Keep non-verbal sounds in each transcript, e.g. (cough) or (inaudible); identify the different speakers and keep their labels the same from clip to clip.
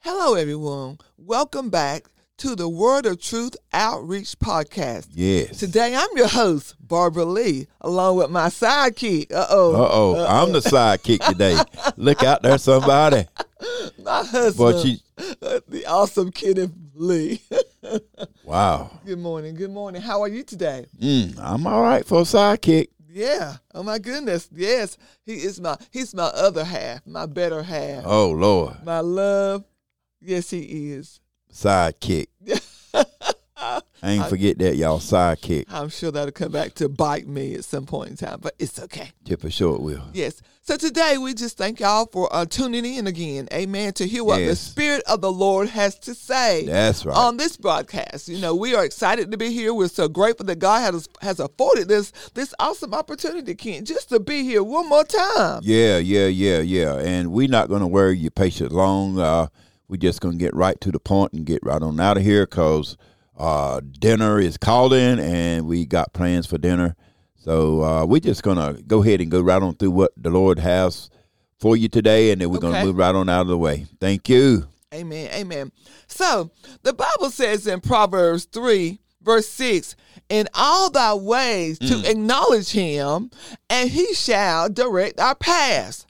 Speaker 1: Hello, everyone. Welcome back to the Word of Truth Outreach Podcast.
Speaker 2: Yes.
Speaker 1: Today, I'm your host, Barbara Lee, along with my sidekick. Uh oh.
Speaker 2: Uh oh, I'm the sidekick today. (laughs) Look out there, somebody.
Speaker 1: My husband,
Speaker 2: Boy, she,
Speaker 1: uh, the awesome Kenneth Lee. (laughs)
Speaker 2: wow.
Speaker 1: good morning. Good morning. How are you today?
Speaker 2: Mm, I'm all right for a sidekick.
Speaker 1: Yeah. Oh my goodness. Yes. He is my he's my other half, my better half.
Speaker 2: Oh Lord,
Speaker 1: My love. Yes, he is.
Speaker 2: sidekick. (laughs) I ain't forget that, y'all. Sidekick.
Speaker 1: I'm sure that'll come back to bite me at some point in time, but it's okay.
Speaker 2: Tip for sure it will.
Speaker 1: Yes. So today we just thank y'all for uh, tuning in again. Amen. To hear what the Spirit of the Lord has to say
Speaker 2: That's right.
Speaker 1: on this broadcast. You know, we are excited to be here. We're so grateful that God has has afforded this this awesome opportunity, Ken, just to be here one more time.
Speaker 2: Yeah, yeah, yeah, yeah. And we're not going to worry your patience long. Uh, we're just going to get right to the point and get right on out of here because uh, dinner is called in and we got plans for dinner. So uh, we're just going to go ahead and go right on through what the Lord has for you today, and then we're going to move right on out of the way. Thank you.
Speaker 1: Amen. Amen. So the Bible says in Proverbs 3, verse 6, in all thy ways to acknowledge him, and he shall direct our paths.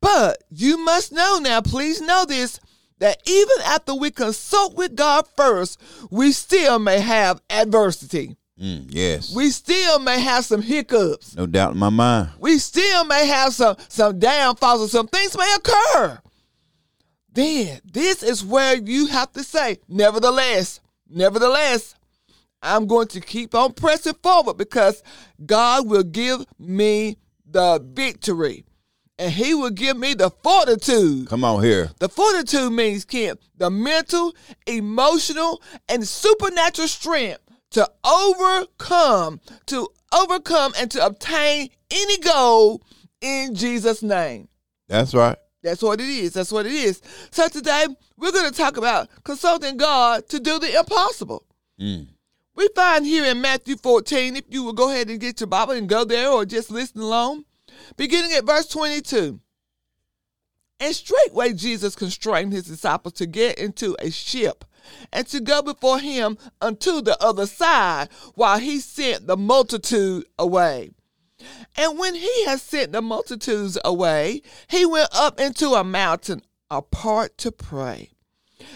Speaker 1: But you must know now, please know this, that even after we consult with God first, we still may have adversity.
Speaker 2: Mm, yes.
Speaker 1: We still may have some hiccups.
Speaker 2: no doubt in my mind.
Speaker 1: We still may have some some downfalls or some things may occur. Then this is where you have to say, nevertheless, nevertheless, I'm going to keep on pressing forward because God will give me the victory. And he will give me the fortitude.
Speaker 2: Come on here.
Speaker 1: The fortitude means, Ken, the mental, emotional, and supernatural strength to overcome, to overcome and to obtain any goal in Jesus' name.
Speaker 2: That's right.
Speaker 1: That's what it is. That's what it is. So today we're going to talk about consulting God to do the impossible.
Speaker 2: Mm.
Speaker 1: We find here in Matthew 14, if you will go ahead and get your Bible and go there or just listen along, beginning at verse 22. And straightway Jesus constrained his disciples to get into a ship and to go before him unto the other side while he sent the multitude away. And when he had sent the multitudes away, he went up into a mountain apart to pray.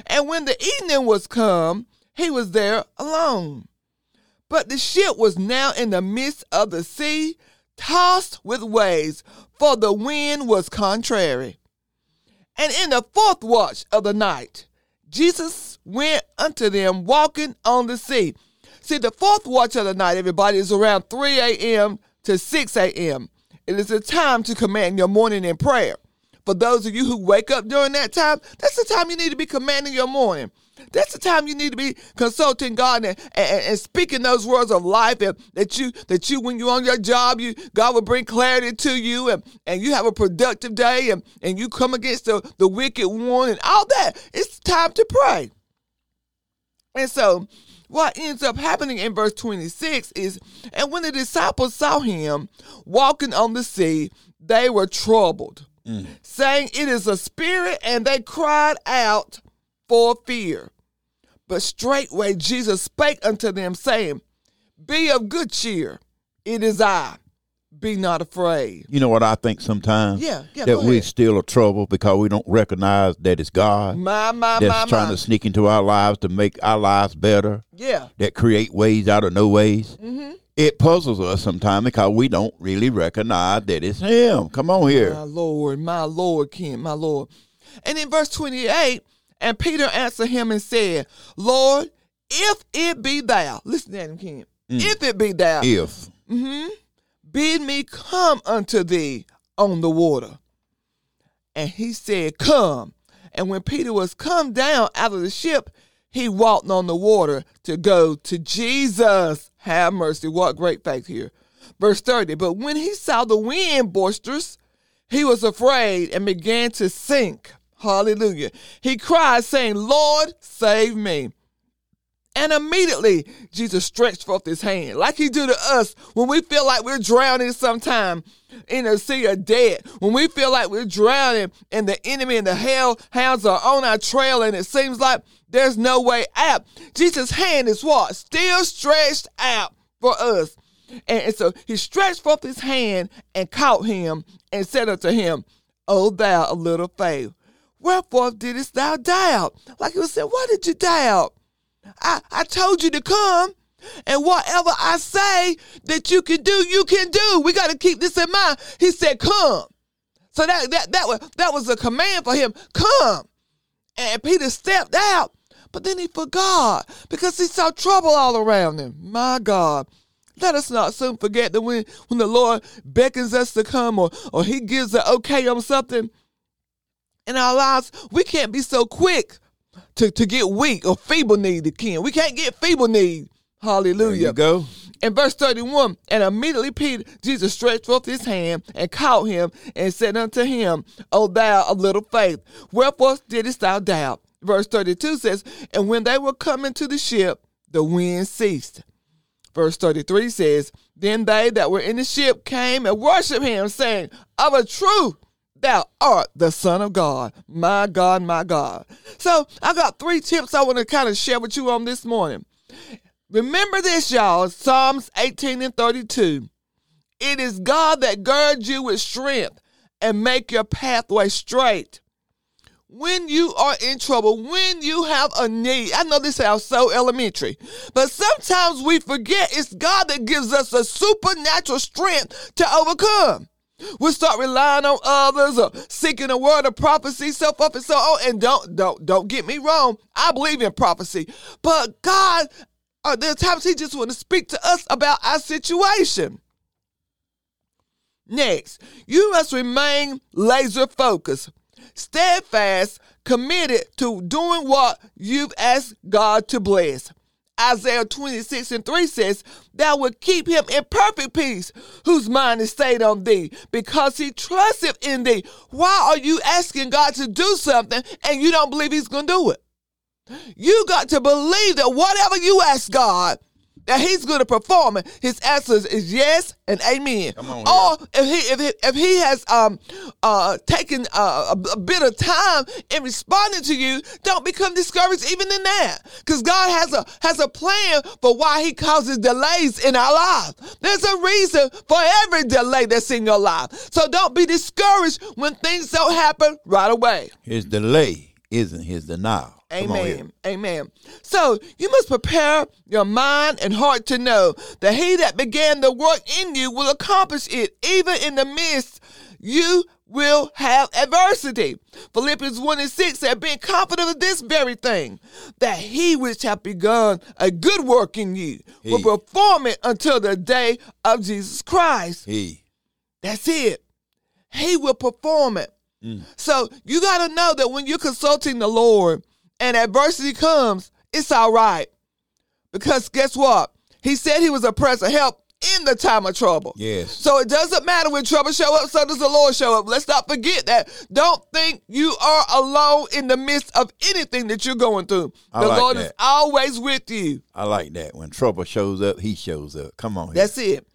Speaker 1: And when the evening was come, he was there alone. But the ship was now in the midst of the sea, tossed with waves, for the wind was contrary. And in the fourth watch of the night, Jesus went unto them walking on the sea. See, the fourth watch of the night, everybody, is around 3 a.m. to 6 a.m. It is a time to command your morning in prayer. For those of you who wake up during that time, that's the time you need to be commanding your morning. That's the time you need to be consulting God and, and, and speaking those words of life and that you that you when you're on your job, you God will bring clarity to you and, and you have a productive day and, and you come against the, the wicked one and all that. It's time to pray. And so what ends up happening in verse 26 is, and when the disciples saw him walking on the sea, they were troubled, mm. saying, It is a spirit, and they cried out for fear. But straightway Jesus spake unto them, saying, Be of good cheer, it is I, be not afraid.
Speaker 2: You know what I think sometimes?
Speaker 1: Yeah, yeah,
Speaker 2: That we still are trouble because we don't recognize that it's God.
Speaker 1: My, my,
Speaker 2: that's
Speaker 1: my,
Speaker 2: trying
Speaker 1: my.
Speaker 2: to sneak into our lives to make our lives better,
Speaker 1: Yeah.
Speaker 2: that create ways out of no ways.
Speaker 1: Mm-hmm.
Speaker 2: It puzzles us sometimes because we don't really recognize that it's Him. Come on here.
Speaker 1: My Lord, my Lord, King, my Lord. And in verse 28, and Peter answered him and said, Lord, if it be thou, listen to him, King, mm. if it be thou,
Speaker 2: If.
Speaker 1: Mm-hmm, bid me come unto thee on the water. And he said, Come. And when Peter was come down out of the ship, he walked on the water to go to Jesus. Have mercy. What great faith here. Verse 30. But when he saw the wind boisterous, he was afraid and began to sink. Hallelujah. He cried, saying, Lord, save me. And immediately Jesus stretched forth his hand, like he do to us when we feel like we're drowning sometime in a sea of dead. When we feel like we're drowning and the enemy and the hell hounds are on our trail and it seems like there's no way out. Jesus' hand is what? Still stretched out for us. And, and so he stretched forth his hand and caught him and said unto him, O thou of little faith, wherefore didst thou doubt? Like he was saying, why did you doubt? I, I told you to come. And whatever I say that you can do, you can do. We got to keep this in mind. He said, come. So that, that, that, was, that was a command for him. Come. And Peter stepped out, but then he forgot because he saw trouble all around him. My God. Let us not soon forget that when, when the Lord beckons us to come or, or he gives an okay on something in our lives, we can't be so quick to, to get weak or feeble kneed Ken. We can't get feeble kneed. Hallelujah.
Speaker 2: Go.
Speaker 1: In verse 31, and immediately Peter, Jesus stretched forth his hand and caught him and said unto him, O thou of little faith, wherefore didst thou doubt? Verse 32 says, And when they were coming to the ship, the wind ceased. Verse 33 says, Then they that were in the ship came and worshiped him, saying, Of a truth, thou art the Son of God. My God, my God. So I got three tips I want to kind of share with you on this morning. Remember this, y'all Psalms 18 and 32. It is God that girds you with strength and make your pathway straight. When you are in trouble, when you have a need, I know this sounds so elementary, but sometimes we forget it's God that gives us a supernatural strength to overcome. We start relying on others or seeking a word of prophecy, self up and so on. And don't don't don't get me wrong, I believe in prophecy, but God, uh, there are times He just want to speak to us about our situation. Next, you must remain laser focused, steadfast, committed to doing what you've asked God to bless. Isaiah 26 and 3 says, Thou would keep him in perfect peace, whose mind is stayed on thee, because he trusteth in thee. Why are you asking God to do something and you don't believe he's going to do it? You got to believe that whatever you ask God, that he's going to perform it. His answer is yes and amen.
Speaker 2: Come on
Speaker 1: or if he if he, if he has um uh taken uh, a, a bit of time in responding to you, don't become discouraged even in that, because God has a has a plan for why He causes delays in our lives. There's a reason for every delay that's in your life. So don't be discouraged when things don't happen right away.
Speaker 2: His delay isn't his denial. Come on here.
Speaker 1: Amen. Amen. So you must prepare your mind and heart to know that he that began the work in you will accomplish it, even in the midst you will have adversity. Philippians 1 and 6 said, being confident of this very thing, that he which hath begun a good work in you will perform it until the day of Jesus Christ.
Speaker 2: He.
Speaker 1: That's it. He will perform it.
Speaker 2: Mm.
Speaker 1: So you got to know that when you're consulting the Lord and adversity comes, it's all right. Because guess what? He said he was a present help in the time of trouble.
Speaker 2: Yes.
Speaker 1: So it doesn't matter when trouble show up, so does the Lord show up. Let's not forget that. Don't think you are alone in the midst of anything that you're going through.
Speaker 2: I
Speaker 1: the
Speaker 2: like
Speaker 1: Lord is always with you.
Speaker 2: I like that. When trouble shows up, he shows up. Come on. Here.
Speaker 1: That's it.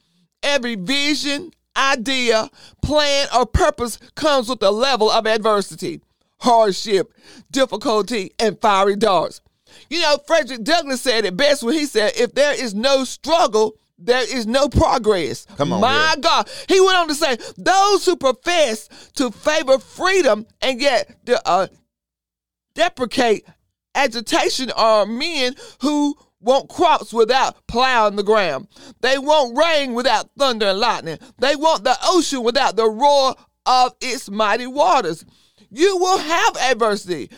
Speaker 1: Every vision, idea, plan, or purpose comes with a level of adversity, hardship, difficulty, and fiery darts. You know, Frederick Douglass said it best when he said, if there is no struggle, there is no progress.
Speaker 2: Come on
Speaker 1: My. God. He went on to say, those who profess to favor freedom and yet uh, deprecate agitation are men who want crops without plowing the ground. They want rain without thunder and lightning. They want the ocean without the roar of its mighty waters. You will have adversity,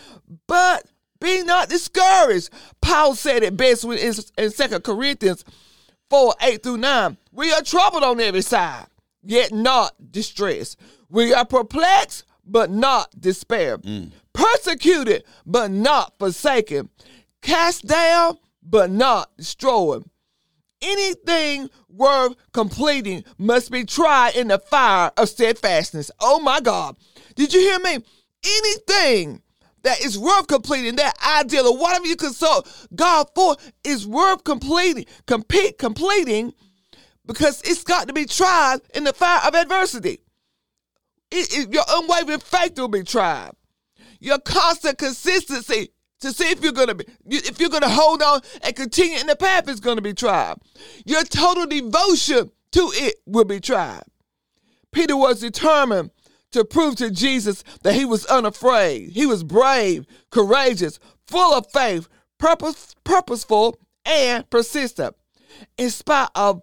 Speaker 1: but be not discouraged. Paul said it best in, in 2 Corinthians 4 8 through 9. We are troubled on every side, yet not distressed. We are perplexed, but not despair. Mm. Persecuted, but not forsaken. Cast down, but not destroyed. Anything worth completing must be tried in the fire of steadfastness. Oh my God. Did you hear me? Anything that is worth completing, that ideal or whatever you consult God for is worth completing, compete, completing because it's got to be tried in the fire of adversity. It, it, your unwavering faith will be tried. Your constant consistency to see if you're gonna be if you're gonna hold on and continue in the path is gonna be tried. Your total devotion to it will be tried. Peter was determined to prove to Jesus that he was unafraid. He was brave, courageous, full of faith, purpose, purposeful, and persistent. In spite of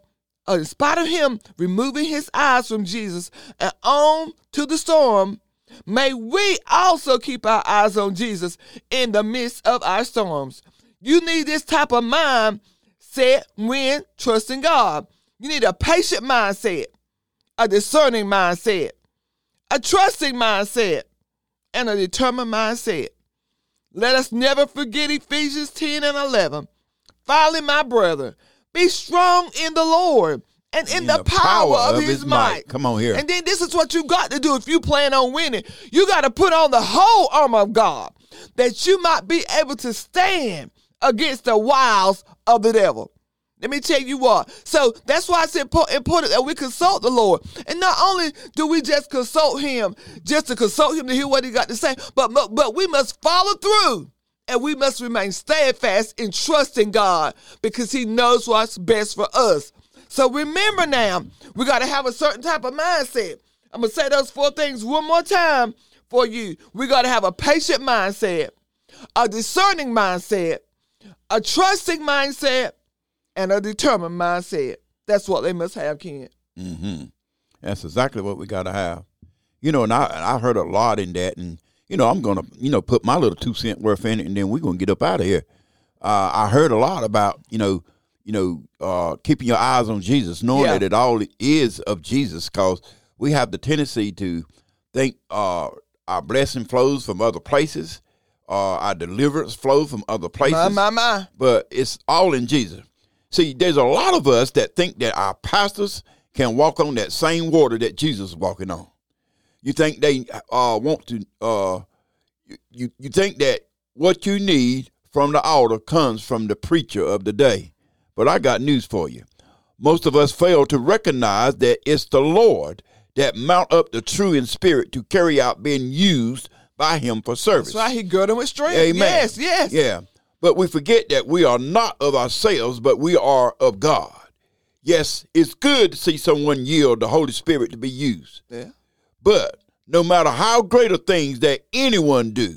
Speaker 1: uh, in spite of him removing his eyes from Jesus and on to the storm, may we also keep our eyes on Jesus in the midst of our storms. You need this type of mind set when trusting God. You need a patient mindset, a discerning mindset, a trusting mindset, and a determined mindset. Let us never forget Ephesians 10 and 11. Finally, my brother, be strong in the Lord and in, in the, the, power, power of, his, his might. might.
Speaker 2: Come on here.
Speaker 1: And then this is what you got to do if you plan on winning. You got to put on the whole armor of God that you might be able to stand against the wiles of the devil. Let me tell you what. So that's why it's important that we consult the Lord. And not only do we just consult him, just to consult him to hear what he got to say, but, but we must follow through and we must remain steadfast in trusting God because He knows what's best for us. So remember now, we got to have a certain type of mindset. I'm going to say those four things one more time for you. We got to have a patient mindset, a discerning mindset, a trusting mindset, and a determined mindset. That's what they must have, Ken.
Speaker 2: Mm-hmm. That's exactly what we got to have. You know, and I I heard a lot in that, and you know, I'm gonna, you know, put my little two cent worth in it, and then we're gonna get up out of here. Uh, I heard a lot about, you know, you know, uh, keeping your eyes on Jesus, knowing yeah. that it all is of Jesus, because we have the tendency to think uh, our blessing flows from other places, uh, our deliverance flows from other places. My,
Speaker 1: my, my.
Speaker 2: But it's all in Jesus. See, there's a lot of us that think that our pastors can walk on that same water that Jesus is walking on. You think they uh, want to? Uh, you you think that what you need from the altar comes from the preacher of the day. But I got news for you. Most of us fail to recognize that it's the Lord that mount up the true in spirit to carry out being used by Him for service.
Speaker 1: That's why He girded with strength.
Speaker 2: Amen.
Speaker 1: Yes, yes.
Speaker 2: Yeah. But we forget that we are not of ourselves, but we are of God. Yes, it's good to see someone yield the Holy Spirit to be used.
Speaker 1: Yeah.
Speaker 2: But no matter how great of things that anyone do,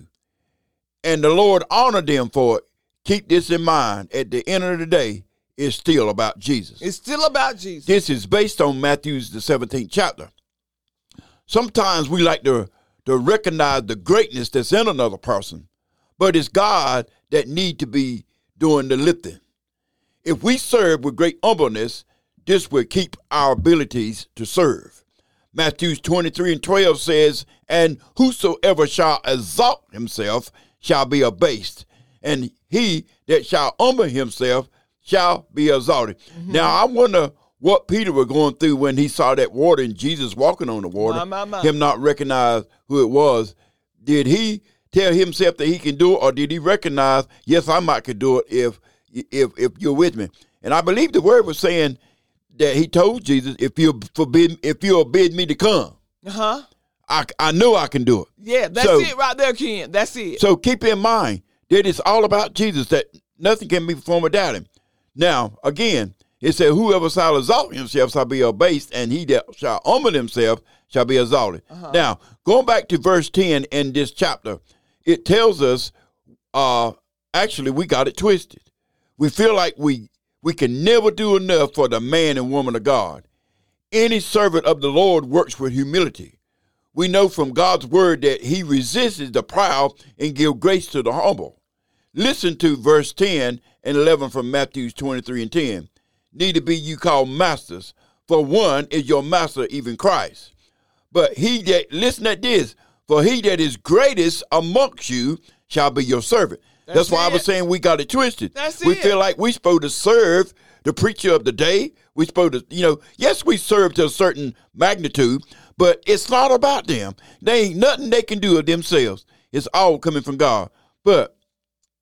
Speaker 2: and the Lord honor them for it, keep this in mind. At the end of the day, it's still about Jesus.
Speaker 1: It's still about Jesus.
Speaker 2: This is based on Matthew's the 17th chapter. Sometimes we like to, to recognize the greatness that's in another person, but it's God that need to be doing the lifting. If we serve with great humbleness, this will keep our abilities to serve. Matthews 23 and 12 says, And whosoever shall exalt himself shall be abased, and he that shall humble himself shall be exalted. Mm-hmm. Now, I wonder what Peter was going through when he saw that water and Jesus walking on the water,
Speaker 1: my, my, my.
Speaker 2: him not recognize who it was. Did he tell himself that he can do it, or did he recognize, yes, I might could do it if if if you're with me? And I believe the word was saying that he told Jesus, if you forbid, if you'll bid me to come,
Speaker 1: uh huh,
Speaker 2: I I know I can do it.
Speaker 1: Yeah, that's so, it right there, Ken. That's it.
Speaker 2: So keep in mind that it's all about Jesus. That nothing can be performed without him. Now again, it said, "Whoever shall exalt himself shall be abased, and he that shall humble himself shall be exalted." Uh-huh. Now going back to verse ten in this chapter, it tells us, uh, actually we got it twisted. We feel like we we can never do enough for the man and woman of God. Any servant of the Lord works with humility. We know from God's word that he resists the proud and gives grace to the humble. Listen to verse 10 and 11 from Matthew 23 and 10. Neither be you called masters, for one is your master, even Christ. But he that, listen at this, for he that is greatest amongst you shall be your servant. That's, That's why it. I was saying we got it twisted.
Speaker 1: That's
Speaker 2: we
Speaker 1: it.
Speaker 2: feel like we're supposed to serve the preacher of the day. We're supposed to, you know, yes, we serve to a certain magnitude, but it's not about them. They ain't nothing they can do of themselves. It's all coming from God. But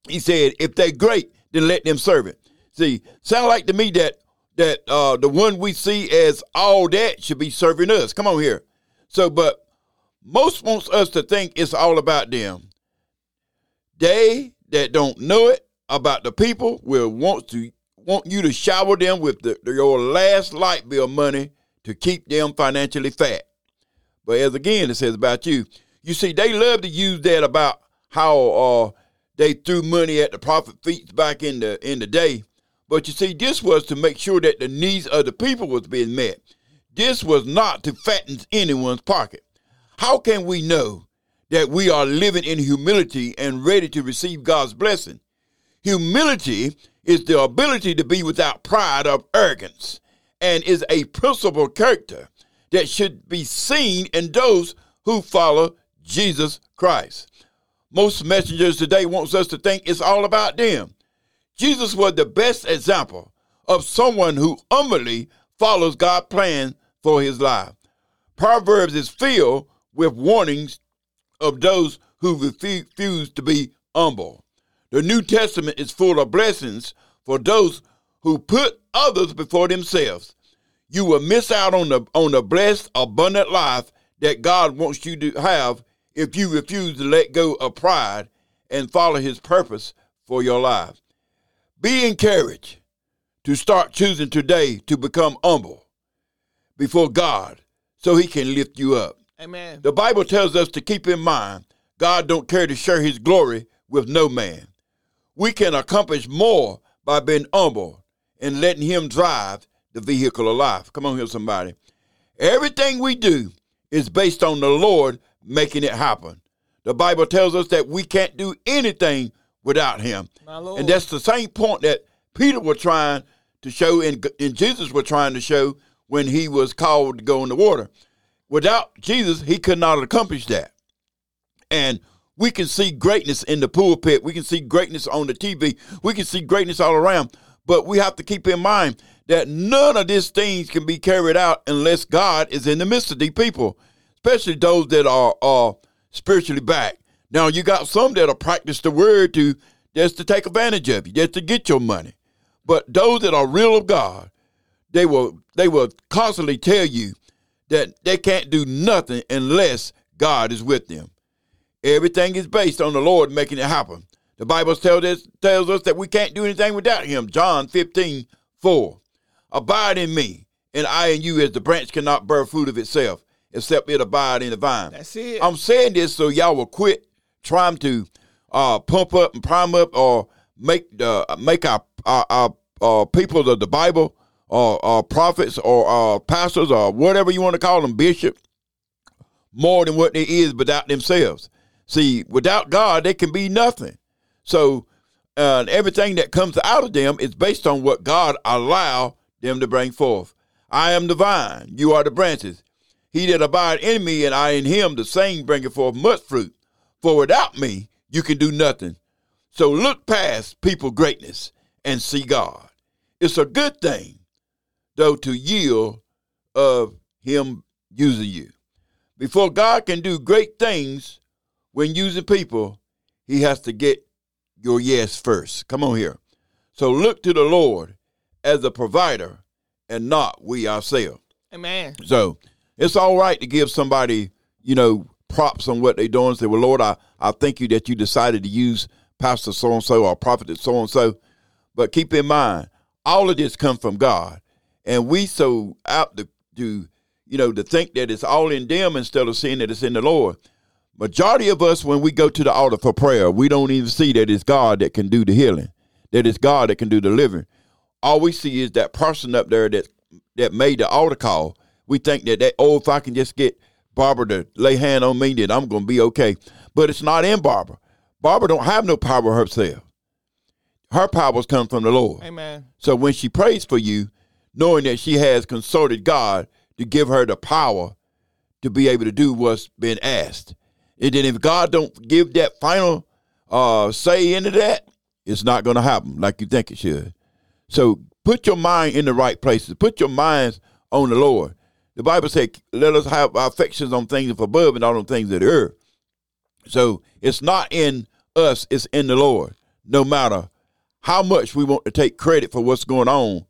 Speaker 2: he said, if they're great, then let them serve it. See, sound like to me that that uh, the one we see as all that should be serving us. Come on here. So, but most wants us to think it's all about them. They that don't know it about the people will want to want you to shower them with the, your last light bill money to keep them financially fat. But as again, it says about you. You see, they love to use that about how uh, they threw money at the prophet feet back in the in the day. But you see, this was to make sure that the needs of the people was being met. This was not to fatten anyone's pocket. How can we know that we are living in humility and ready to receive God's blessing? Humility is the ability to be without pride or arrogance and is a principal character that should be seen in those who follow Jesus Christ. Most messengers today wants us to think it's all about them. Jesus was the best example of someone who humbly follows God's plan for his life. Proverbs is filled with warnings of those who refuse to be humble. The New Testament is full of blessings for those who put others before themselves. You will miss out on the on the blessed, abundant life that God wants you to have if you refuse to let go of pride and follow his purpose for your life. Be encouraged to start choosing today to become humble before God so he can lift you up.
Speaker 1: Amen.
Speaker 2: The Bible tells us to keep in mind God don't care to share his glory with no man. We can accomplish more by being humble and letting him drive the vehicle of life. Come on here, somebody. Everything we do is based on the Lord making it happen. The Bible tells us that we can't do anything without him. And that's the same point that Peter was trying to show and, and Jesus was trying to show when he was called to go in the water. Without Jesus, he could not accomplish that. And we can see greatness in the pulpit. We can see greatness on the TV. We can see greatness all around. But we have to keep in mind that none of these things can be carried out unless God is in the midst of these people, especially those that are, are spiritually back. Now, you got some that'll practice the word to just to take advantage of you, just to get your money. But those that are real of God, they will they will constantly tell you that they can't do nothing unless God is with them. Everything is based on the Lord making it happen. The Bible tells us, tells us that we can't do anything without him. John 15, 4. Abide in me, and I in you as the branch cannot bear fruit of itself, except it abide in the vine.
Speaker 1: That's it.
Speaker 2: I'm saying this so y'all will quit trying to uh, pump up and prime up or make the make our our, our, our people of the Bible or, prophets or pastors or whatever you want to call them, bishop, more than what they is without themselves. See, without God, they can be nothing. So uh, everything that comes out of them is based on what God allow them to bring forth. I am the vine, you are the branches. He that abide in me and I in him, the same bringeth forth much fruit. For without me, you can do nothing. So look past people greatness and see God. It's a good thing, though, to yield of him using you. Before God can do great things when using people, he has to get your yes first. Come on here. So look to the Lord as a provider and not we ourselves.
Speaker 1: Amen.
Speaker 2: So it's all right to give somebody, you know, props on what they're doing. Say, well, Lord, I, I thank you that you decided to use Pastor so and so or Prophet so and so. But keep in mind, all of this comes from God. And we so out to, to, you know, to think that it's all in them instead of seeing that it's in the Lord. Majority of us, when we go to the altar for prayer, we don't even see that it's God that can do the healing, that it's God that can do the living. All we see is that person up there that that made the altar call. We think that that oh, if I can just get Barbara to lay hand on me, then I'm going to be okay. But it's not in Barbara. Barbara don't have no power herself. Her powers come from the Lord.
Speaker 1: Amen.
Speaker 2: So when she prays for you, knowing that she has consulted God to give her the power to be able to do what's been asked. And then if God don't give that final uh, say into that, it's not going to happen like you think it should. So put your mind in the right places. Put your minds on the Lord. The Bible says, let us have our affections on things above and not on things of the earth. So it's not in us, it's in the Lord. No matter how much we want to take credit for what's going on,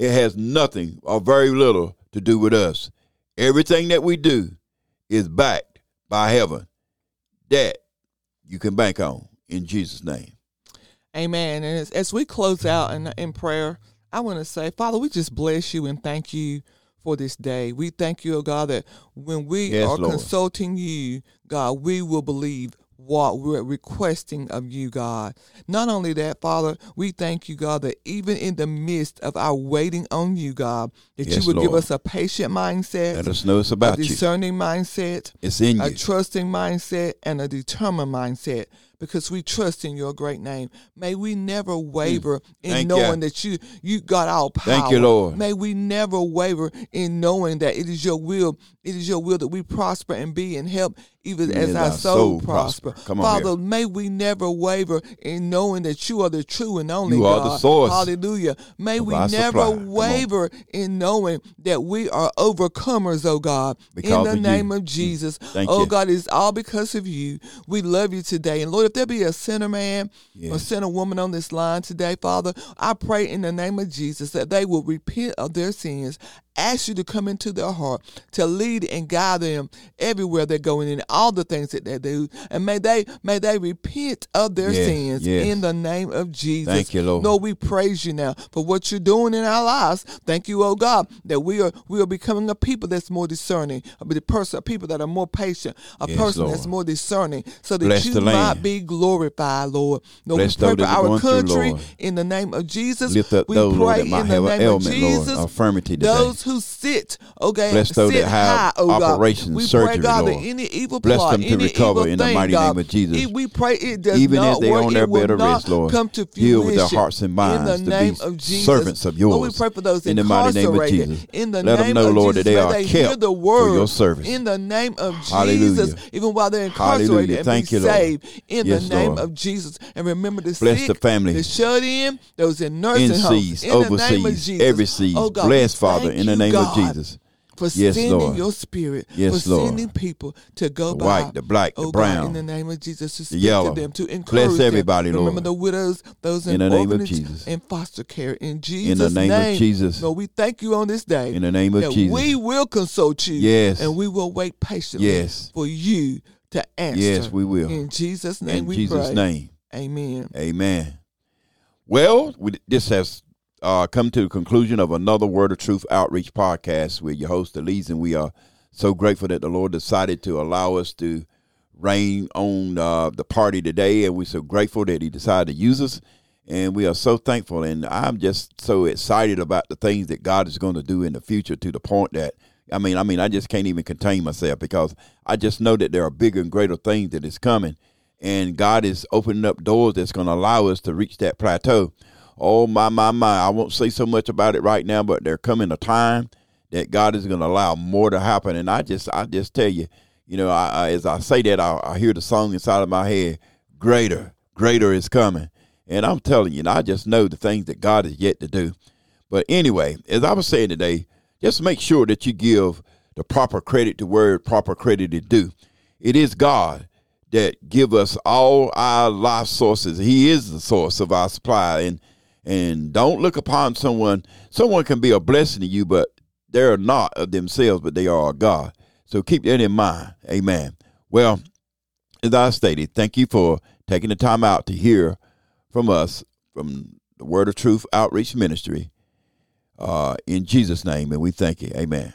Speaker 2: it has nothing or very little to do with us. Everything that we do is backed by heaven. That you can bank on in Jesus' name.
Speaker 1: Amen. And as, as we close out in, in prayer, I want to say, Father, we just bless you and thank you for this day. We thank you, oh God, that when we
Speaker 2: Yes,
Speaker 1: are
Speaker 2: Lord.
Speaker 1: consulting you, God, we will believe what we're requesting of you, God. Not only that, Father, we thank you, God, that even in the midst of our waiting on you, God, that
Speaker 2: Yes,
Speaker 1: you would give us a patient mindset,
Speaker 2: Let us know it's
Speaker 1: a
Speaker 2: about you.
Speaker 1: discerning mindset,
Speaker 2: It's in
Speaker 1: a
Speaker 2: you.
Speaker 1: trusting mindset and a determined mindset because we trust in your great name. May we never waver in
Speaker 2: Mm. Thank
Speaker 1: knowing
Speaker 2: ya.
Speaker 1: that you you got all power.
Speaker 2: Thank you, Lord.
Speaker 1: May we never waver in knowing that it is your will. It is your will that we prosper and be in help even as our, soul, prosper.
Speaker 2: Come on
Speaker 1: Father,
Speaker 2: here.
Speaker 1: may we never waver in knowing that you are the true and only
Speaker 2: You are
Speaker 1: God.
Speaker 2: the source
Speaker 1: Hallelujah. May we
Speaker 2: our
Speaker 1: never
Speaker 2: supply.
Speaker 1: Waver in knowing that we are overcomers, oh God.
Speaker 2: Because
Speaker 1: in the
Speaker 2: of you.
Speaker 1: name of Jesus.
Speaker 2: Thank
Speaker 1: oh
Speaker 2: you.
Speaker 1: God, it's all because of you. We love you today. And Lord, if there be a sinner man or
Speaker 2: Yes.
Speaker 1: sinner woman on this line today, Father, I pray in the name of Jesus that they will repent of their sins. Ask you to come into their heart to lead and guide them everywhere they're going in all the things that they do, and may they may they repent of their
Speaker 2: Yes,
Speaker 1: sins
Speaker 2: yes.
Speaker 1: in the name of Jesus.
Speaker 2: Thank you, Lord.
Speaker 1: Lord, we praise you now for what you're doing in our lives. Thank you, oh God, that we are we are becoming a people that's more discerning, a person, a people that are more patient, a
Speaker 2: Yes,
Speaker 1: person
Speaker 2: Lord.
Speaker 1: that's more discerning, so that
Speaker 2: Bless
Speaker 1: you might be glorified, Lord. Lord,
Speaker 2: Bless
Speaker 1: we pray for our
Speaker 2: going through,
Speaker 1: country in the name of Jesus.
Speaker 2: Lift up
Speaker 1: we
Speaker 2: those,
Speaker 1: pray
Speaker 2: Lord,
Speaker 1: in the name
Speaker 2: ailment,
Speaker 1: of
Speaker 2: Lord,
Speaker 1: Jesus.
Speaker 2: infirmity today.
Speaker 1: Those who sit, okay,
Speaker 2: Bless those
Speaker 1: sit
Speaker 2: that have
Speaker 1: high, oh God.
Speaker 2: operations,
Speaker 1: we pray,
Speaker 2: surgery,
Speaker 1: God, that
Speaker 2: Lord.
Speaker 1: any evil
Speaker 2: Bless
Speaker 1: plot,
Speaker 2: them to recover in the mighty
Speaker 1: God,
Speaker 2: name of Jesus.
Speaker 1: it- we pray it does
Speaker 2: Even
Speaker 1: not
Speaker 2: as they
Speaker 1: work.
Speaker 2: on their bed of rest, Lord,
Speaker 1: come to
Speaker 2: deal with their hearts and minds
Speaker 1: in the
Speaker 2: to be
Speaker 1: name of Jesus.
Speaker 2: servants of
Speaker 1: Lord, we
Speaker 2: yours.
Speaker 1: pray for those
Speaker 2: In the mighty name of. Jesus.
Speaker 1: In the
Speaker 2: Let them
Speaker 1: name
Speaker 2: know,
Speaker 1: of
Speaker 2: Lord,
Speaker 1: Jesus,
Speaker 2: that they are
Speaker 1: they
Speaker 2: kept
Speaker 1: the
Speaker 2: for your service.
Speaker 1: in the name of Jesus. Even while they're incarcerated
Speaker 2: Hallelujah.
Speaker 1: and
Speaker 2: Thank
Speaker 1: be
Speaker 2: you, Lord.
Speaker 1: saved in
Speaker 2: Yes,
Speaker 1: the name
Speaker 2: Lord.
Speaker 1: of Jesus. And remember the
Speaker 2: Bless
Speaker 1: sick,
Speaker 2: the family.
Speaker 1: the shut in, those in nursing
Speaker 2: in
Speaker 1: homes.
Speaker 2: seas,
Speaker 1: In the name of
Speaker 2: overseas,
Speaker 1: Jesus.
Speaker 2: every seas.
Speaker 1: Oh God,
Speaker 2: Bless, Father, in the name of Jesus.
Speaker 1: For
Speaker 2: Yes,
Speaker 1: sending
Speaker 2: Lord.
Speaker 1: your spirit,
Speaker 2: Yes,
Speaker 1: for
Speaker 2: Lord.
Speaker 1: sending people to go
Speaker 2: The
Speaker 1: by,
Speaker 2: white, the black, the
Speaker 1: oh
Speaker 2: brown,
Speaker 1: God, in the name of Jesus, to speak
Speaker 2: yellow.
Speaker 1: to them, to
Speaker 2: Bless
Speaker 1: encourage them.
Speaker 2: everybody,
Speaker 1: Remember the widows, those in,
Speaker 2: In the name of Jesus.
Speaker 1: and foster care. In Jesus' In the
Speaker 2: name of Jesus.
Speaker 1: Lord, we thank you on this day.
Speaker 2: In the name of Jesus.
Speaker 1: we will consult you.
Speaker 2: Yes.
Speaker 1: and we will wait patiently.
Speaker 2: Yes.
Speaker 1: for you to answer.
Speaker 2: Yes, we will.
Speaker 1: In Jesus' name,
Speaker 2: In
Speaker 1: we
Speaker 2: Jesus'
Speaker 1: pray.
Speaker 2: name.
Speaker 1: Amen.
Speaker 2: Amen. Well, we, this has uh, come to the conclusion of another Word of Truth Outreach podcast with your host, Elise, and we are so grateful that the Lord decided to allow us to reign on uh, the party today, and we're so grateful that He decided to use us, and we are so thankful, and I'm just so excited about the things that God is going to do in the future to the point that I mean, I mean, I just can't even contain myself because I just know that there are bigger and greater things that is coming, and God is opening up doors that's going to allow us to reach that plateau. Oh my my my! I won't say so much about it right now, but there coming a time that God is going to allow more to happen, and I just I just tell you, you know, I, I, as I say that, I, I hear the song inside of my head, "Greater, greater is coming," and I'm telling you, and I just know the things that God is yet to do. But anyway, as I was saying today, just make sure that you give the proper credit to where proper credit is due. It is God that give us all our life sources. He is the source of our supply, and and don't look upon someone. Someone can be a blessing to you, but they're not of themselves, but they are God. So keep that in mind. Amen. Well, as I stated, thank you for taking the time out to hear from us from the Word of Truth Outreach Ministry. Uh, in Jesus' name, and we thank you. Amen.